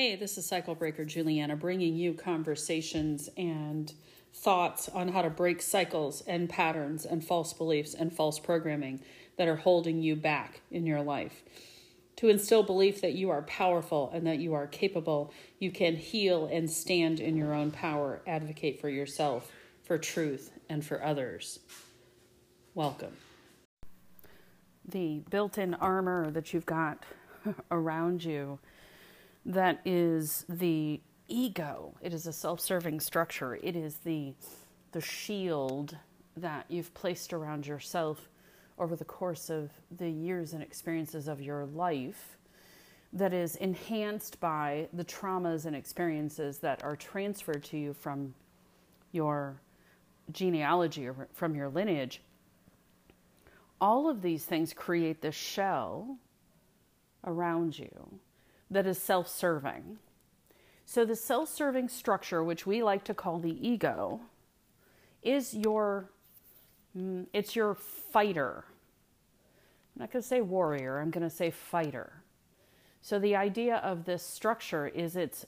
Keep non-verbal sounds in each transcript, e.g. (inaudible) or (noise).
Hey, this is Cycle Breaker Juliana bringing you conversations and thoughts on how to break cycles and patterns and false beliefs and false programming that are holding you back in your life. To instill belief that you are powerful and that you are capable, you can heal and stand in your own power, advocate for yourself, for truth, and for others. Welcome. The built in armor that you've got (laughs) around you that is the ego. It is a self-serving structure. It is the the shield that you've placed around yourself over the course of the years and experiences of your life that is enhanced by the traumas and experiences that are transferred to you from your genealogy or from your lineage. All of these things create this shell around you that is self serving. So, the self serving structure, which we like to call the ego, is your mm, it's your fighter. I'm not going to say warrior, I'm going to say fighter. So the idea of this structure is it's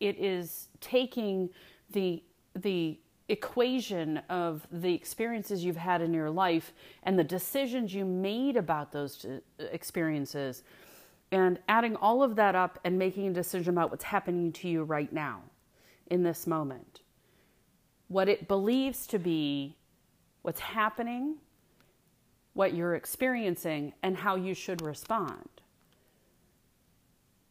it is taking the the equation of the experiences you've had in your life and the decisions you made about those uh, experiences and adding all of that up and making a decision about what's happening to you right now in this moment. What it believes to be what's happening, what you're experiencing, and how you should respond.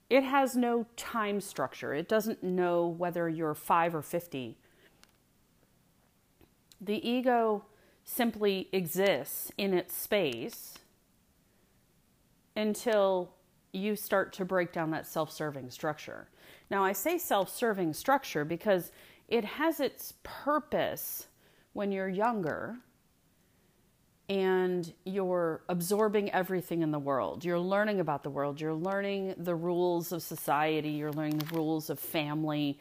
It has no time structure. It doesn't know whether you're five or 50. The ego simply exists in its space until you start to break down that self serving structure. Now, I say self serving structure because it has its purpose when you're younger and you're absorbing everything in the world. You're learning about the world, you're learning the rules of society, you're learning the rules of family,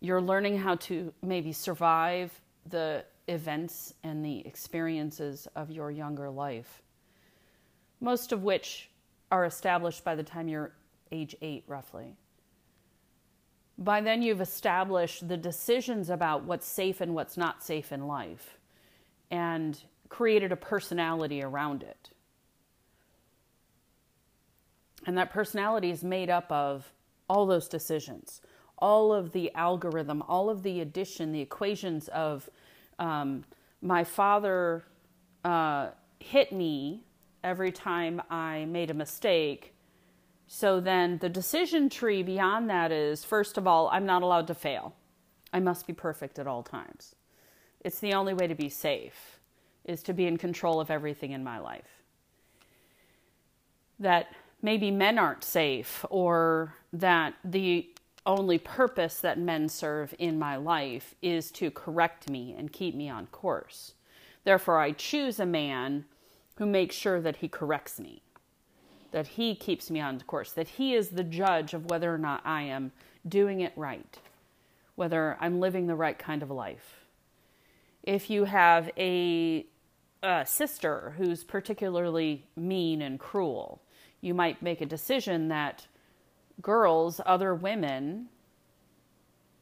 you're learning how to maybe survive the events and the experiences of your younger life, most of which are established by the time you're age eight, roughly. By then, you've established the decisions about what's safe and what's not safe in life and created a personality around it. And that personality is made up of all those decisions, all of the algorithm, all of the addition, the equations of um, my father uh, hit me every time I made a mistake. So then the decision tree beyond that is first of all, I'm not allowed to fail. I must be perfect at all times. It's the only way to be safe is to be in control of everything in my life. That maybe men aren't safe or that the only purpose that men serve in my life is to correct me and keep me on course. Therefore, I choose a man who makes sure that he corrects me, that he keeps me on course, that he is the judge of whether or not I am doing it right, whether I'm living the right kind of life. If you have a, a sister who's particularly mean and cruel, you might make a decision that girls, other women,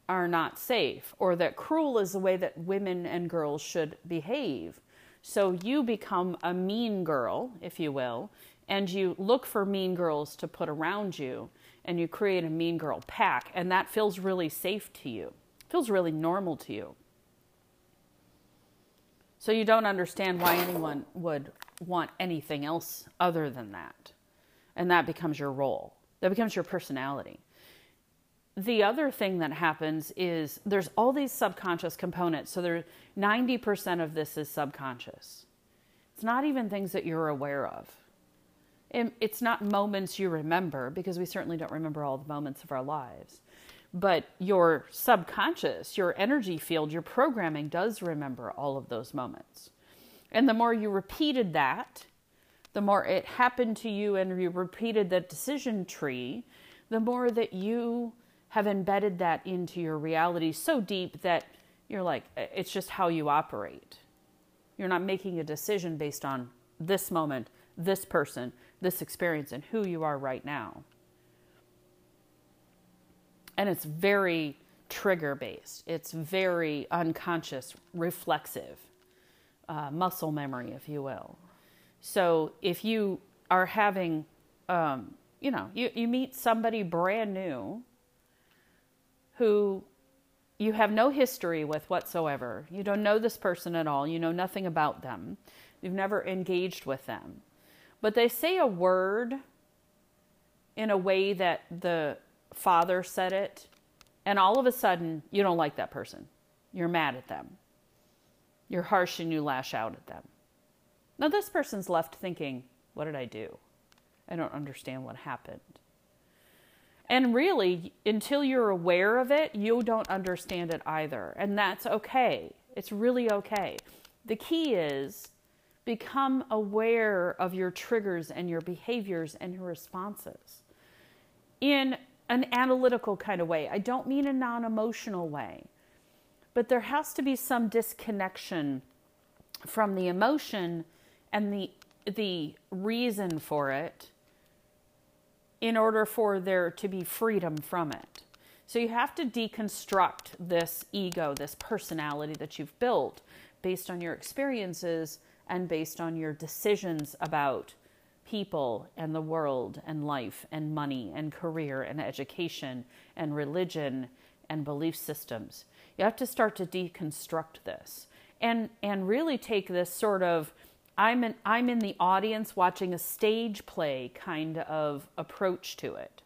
are not safe, or that cruel is the way that women and girls should behave. So you become a mean girl, if you will, and you look for mean girls to put around you, and you create a mean girl pack, and that feels really safe to you, feels really normal to you. So you don't understand why anyone would want anything else other than that. And that becomes your role. That becomes your personality the other thing that happens is there's all these subconscious components. So there 90% of this is subconscious. It's not even things that you're aware of. It's not moments you remember because we certainly don't remember all the moments of our lives. But your subconscious, your energy field, your programming does remember all of those moments. And the more you repeated that, the more it happened to you and you repeated that decision tree, the more that you have embedded that into your reality so deep that you're like, it's just how you operate. You're not making a decision based on this moment, this person, this experience, and who you are right now. And it's very trigger based, it's very unconscious, reflexive, uh, muscle memory, if you will. So if you are having, um, you know, you, you meet somebody brand new who you have no history with whatsoever, you don't know this person at all, you know nothing about them, you've never engaged with them, but they say a word in a way that the father said it, and all of a sudden you don't like that person. You're mad at them. You're harsh and you lash out at them. Now, this person's left thinking, What did I do? I don't understand what happened. And really, until you're aware of it, you don't understand it either. And that's okay. It's really okay. The key is become aware of your triggers and your behaviors and your responses in an analytical kind of way. I don't mean a non emotional way, but there has to be some disconnection from the emotion and the, the reason for it in order for there to be freedom from it. So you have to deconstruct this ego, this personality that you've built based on your experiences and based on your decisions about people and the world and life and money and career and education and religion and belief systems. You have to start to deconstruct this and and really take this sort of I'm in, I'm in the audience watching a stage play kind of approach to it.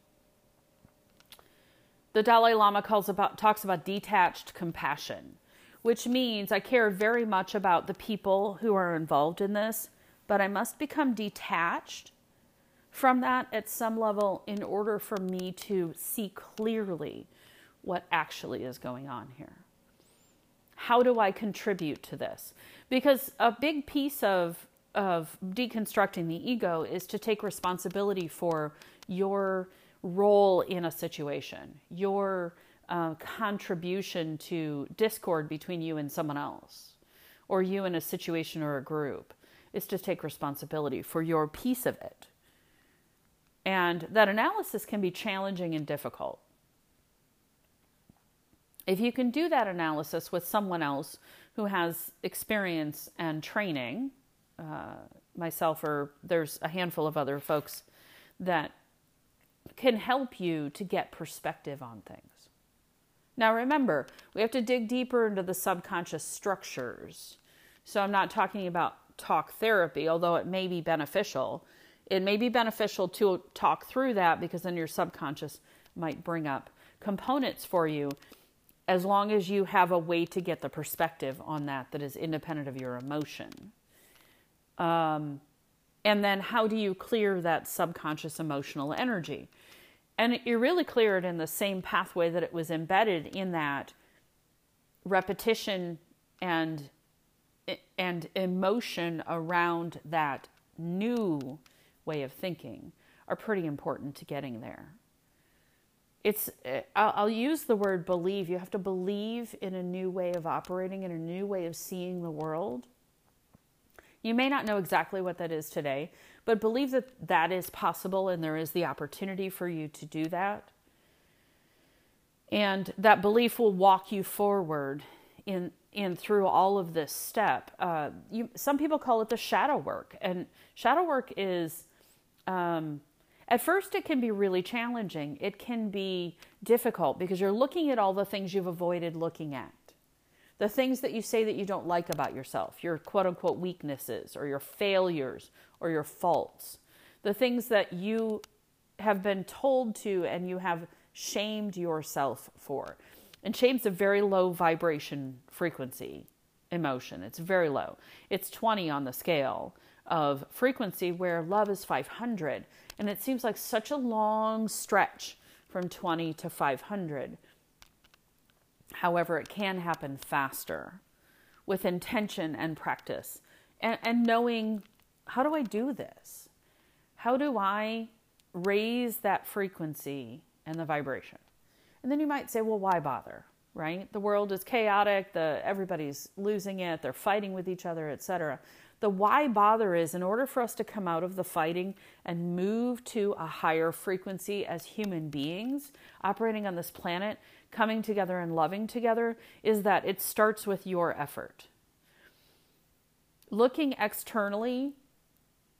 The Dalai Lama calls about talks about detached compassion, which means I care very much about the people who are involved in this but I must become detached from that at some level in order for me to see clearly what actually is going on here. How do I contribute to this? Because a big piece of of deconstructing the ego is to take responsibility for your role in a situation, your uh, contribution to discord between you and someone else, or you in a situation or a group is to take responsibility for your piece of it. And that analysis can be challenging and difficult. If you can do that analysis with someone else who has experience and training, uh, myself or there's a handful of other folks that can help you to get perspective on things. Now, remember, we have to dig deeper into the subconscious structures. So, I'm not talking about talk therapy, although it may be beneficial. It may be beneficial to talk through that because then your subconscious might bring up components for you as long as you have a way to get the perspective on that that is independent of your emotion. Um, and then how do you clear that subconscious emotional energy? And you really clear it in the same pathway that it was embedded in that repetition and and emotion around that new way of thinking are pretty important to getting there. It's, uh, I'll use the word believe. You have to believe in a new way of operating, in a new way of seeing the world. You may not know exactly what that is today, but believe that that is possible and there is the opportunity for you to do that. And that belief will walk you forward in in through all of this step. Uh, you, some people call it the shadow work, and shadow work is. Um, at first, it can be really challenging. It can be difficult because you're looking at all the things you've avoided looking at. The things that you say that you don't like about yourself, your quote unquote weaknesses or your failures or your faults, the things that you have been told to and you have shamed yourself for. And shame's a very low vibration frequency emotion. It's very low. It's 20 on the scale of frequency, where love is 500. And it seems like such a long stretch from 20 to 500. However, it can happen faster with intention and practice and, and knowing how do I do this? How do I raise that frequency and the vibration? And then you might say, well, why bother? Right? The world is chaotic, the everybody's losing it, they're fighting with each other, etc. The why bother is in order for us to come out of the fighting and move to a higher frequency as human beings operating on this planet, coming together and loving together, is that it starts with your effort. Looking externally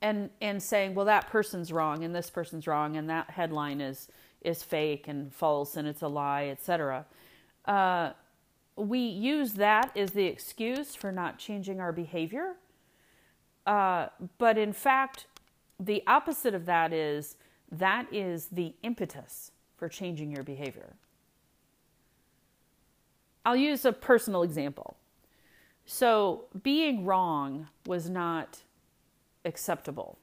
and and saying, well, that person's wrong and this person's wrong and that headline is is fake and false and it's a lie, etc. Uh, we use that as the excuse for not changing our behavior uh, but in fact, the opposite of that is that is the impetus for changing your behavior. I'll use a personal example. So, being wrong was not acceptable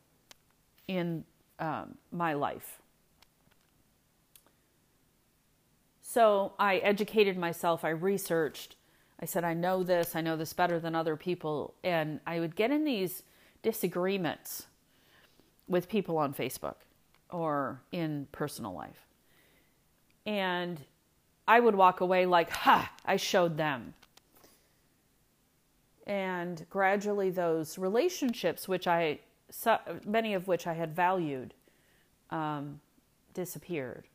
in um, my life. So, I educated myself, I researched, I said, I know this, I know this better than other people. And I would get in these disagreements with people on Facebook or in personal life. And I would walk away like, ha, I showed them. And gradually, those relationships, which I, many of which I had valued, um, disappeared.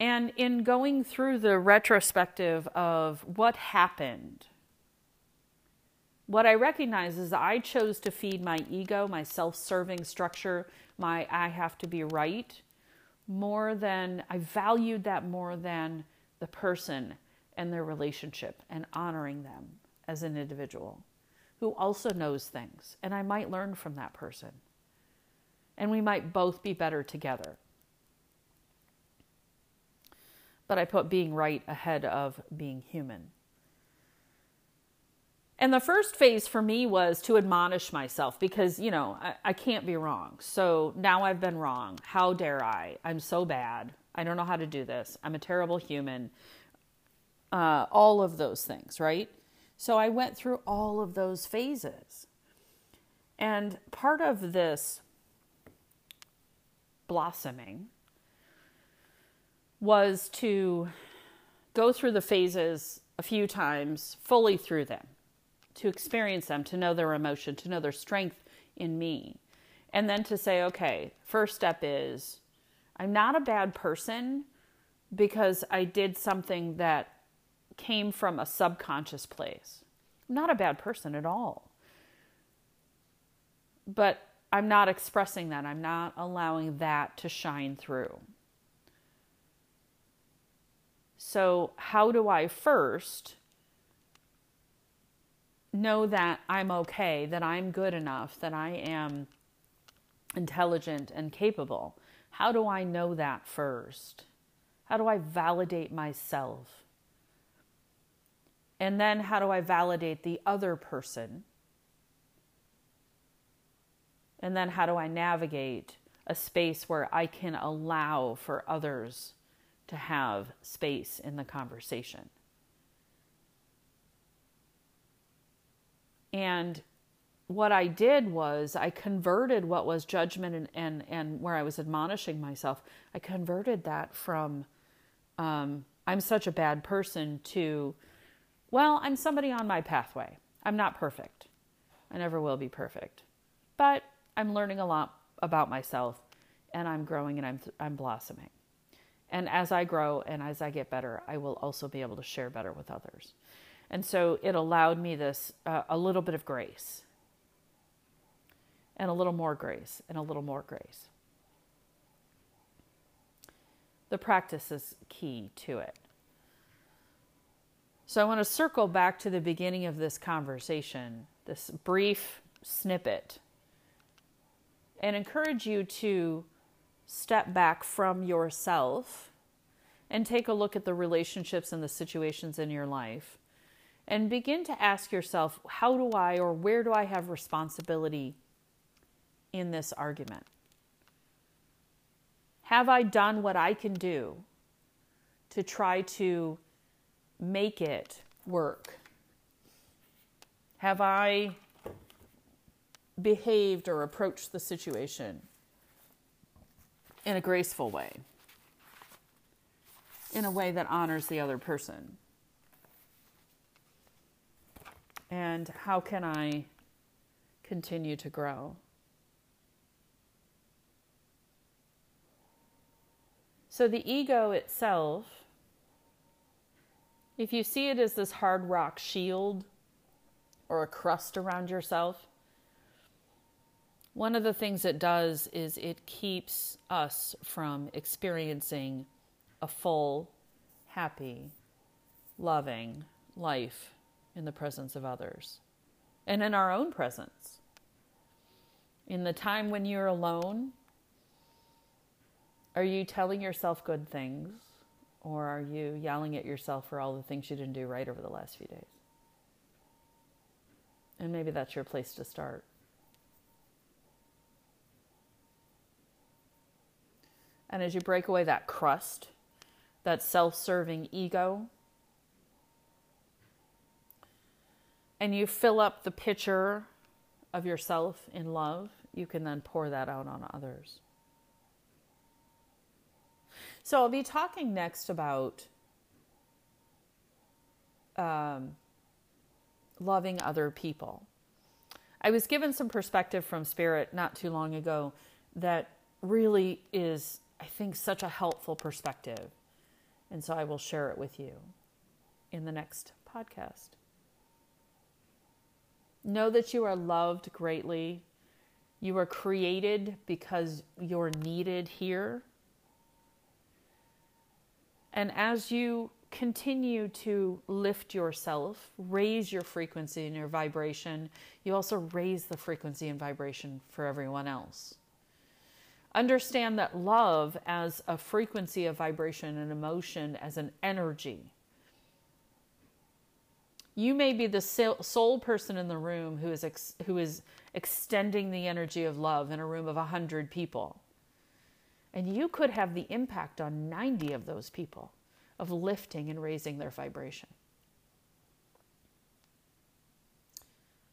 And in going through the retrospective of what happened what I recognize is I chose to feed my ego, my self serving structure, my I have to be right, more than I valued that more than the person and their relationship and honoring them as an individual who also knows things. And I might learn from that person. And we might both be better together. But I put being right ahead of being human. And the first phase for me was to admonish myself because, you know, I, I, can't be wrong. So now I've been wrong. How dare I? I'm so bad. I don't know how to do this. I'm a terrible human. Uh, all of those things, right? So I went through all of those phases. And part of this blossoming was to go through the phases a few times, fully through them to experience them, to know their emotion, to know their strength in me. And then to say, okay, first step is I'm not a bad person because I did something that came from a subconscious place. I'm not a bad person at all. But I'm not expressing that. I'm not allowing that to shine through. So, how do I first know that I'm okay, that I'm good enough, that I am intelligent and capable. How do I know that first? How do I validate myself? And then how do I validate the other person? And then how do I navigate a space where I can allow for others to have space in the conversation? And what I did was I converted what was judgment and, and, and where I was admonishing myself, I converted that from um, I'm such a bad person to, well, I'm somebody on my pathway. I'm not perfect. I never will be perfect. But I'm learning a lot about myself and I'm growing and I'm, I'm blossoming. And as I grow and as I get better, I will also be able to share better with others. And so it allowed me this uh, a little bit of grace and a little more grace and a little more grace. The practice is key to it. So I want to circle back to the beginning of this conversation, this brief snippet, and encourage you to step back from yourself and take a look at the relationships and the situations in your life and begin to ask yourself how do I or where do I have responsibility in this argument? Have I done what I can do to try to make it work? Have I behaved or approached the situation in a graceful way? In a way that honors the other person? And how can I continue to grow. So the ego itself, if you see it as this hard rock shield or a crust around yourself, one of the things it does is it keeps us from experiencing a full, happy, loving life in the presence of others and in our own presence. In the time when you're alone, are you telling yourself good things or are you yelling at yourself for all the things you didn't do right over the last few days? And maybe that's your place to start. And as you break away that crust, that self serving ego, and you fill up the pitcher of yourself in love, you can then pour that out on others. So I'll be talking next about um, loving other people. I was given some perspective from Spirit not too long ago that really is, I think, such a helpful perspective. And so I will share it with you in the next podcast. Know that you are loved greatly. You are created because you're needed here and as you continue to lift yourself, raise your frequency and your vibration, you also raise the frequency and vibration for everyone else. Understand that love as a frequency of vibration and emotion as an energy. You may be the sole person in the room who is ex- who is extending the energy of love in a room of 100 people. And you could have the impact on 90 of those people of lifting and raising their vibration.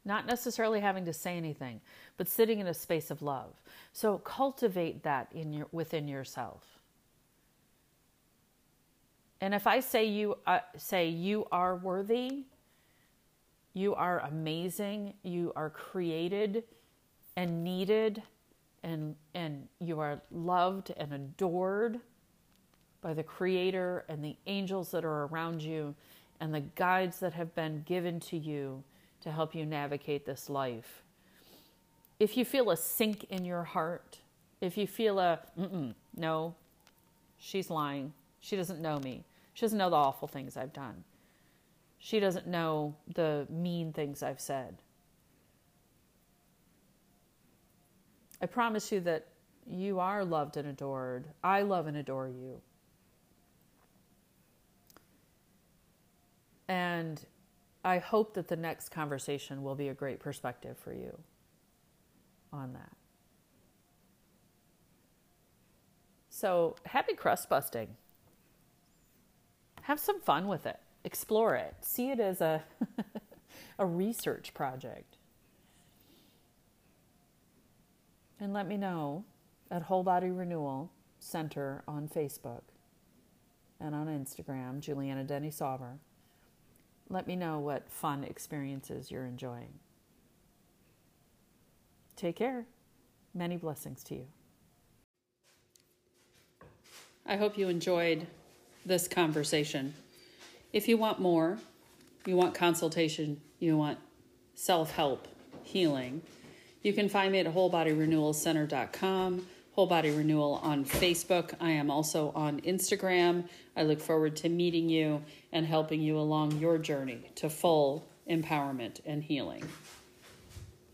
Not necessarily having to say anything, but sitting in a space of love. So cultivate that in your, within yourself. And if I say you uh, say you are worthy, you are amazing, you are created and needed and, and you are loved and adored by the Creator and the angels that are around you and the guides that have been given to you to help you navigate this life. If you feel a sink in your heart, if you feel a, no, she's lying. She doesn't know me. She doesn't know the awful things I've done. She doesn't know the mean things I've said. I promise you that you are loved and adored. I love and adore you. And I hope that the next conversation will be a great perspective for you on that. So, happy crust busting. Have some fun with it. Explore it. See it as a (laughs) a research project. And let me know at Whole Body Renewal Center on Facebook and on Instagram, Juliana Denny Sauber. Let me know what fun experiences you're enjoying. Take care. Many blessings to you. I hope you enjoyed this conversation. If you want more, you want consultation, you want self help, healing, you can find me at wholebodyrenewalcenter.com, Whole Body Renewal on Facebook. I am also on Instagram. I look forward to meeting you and helping you along your journey to full empowerment and healing.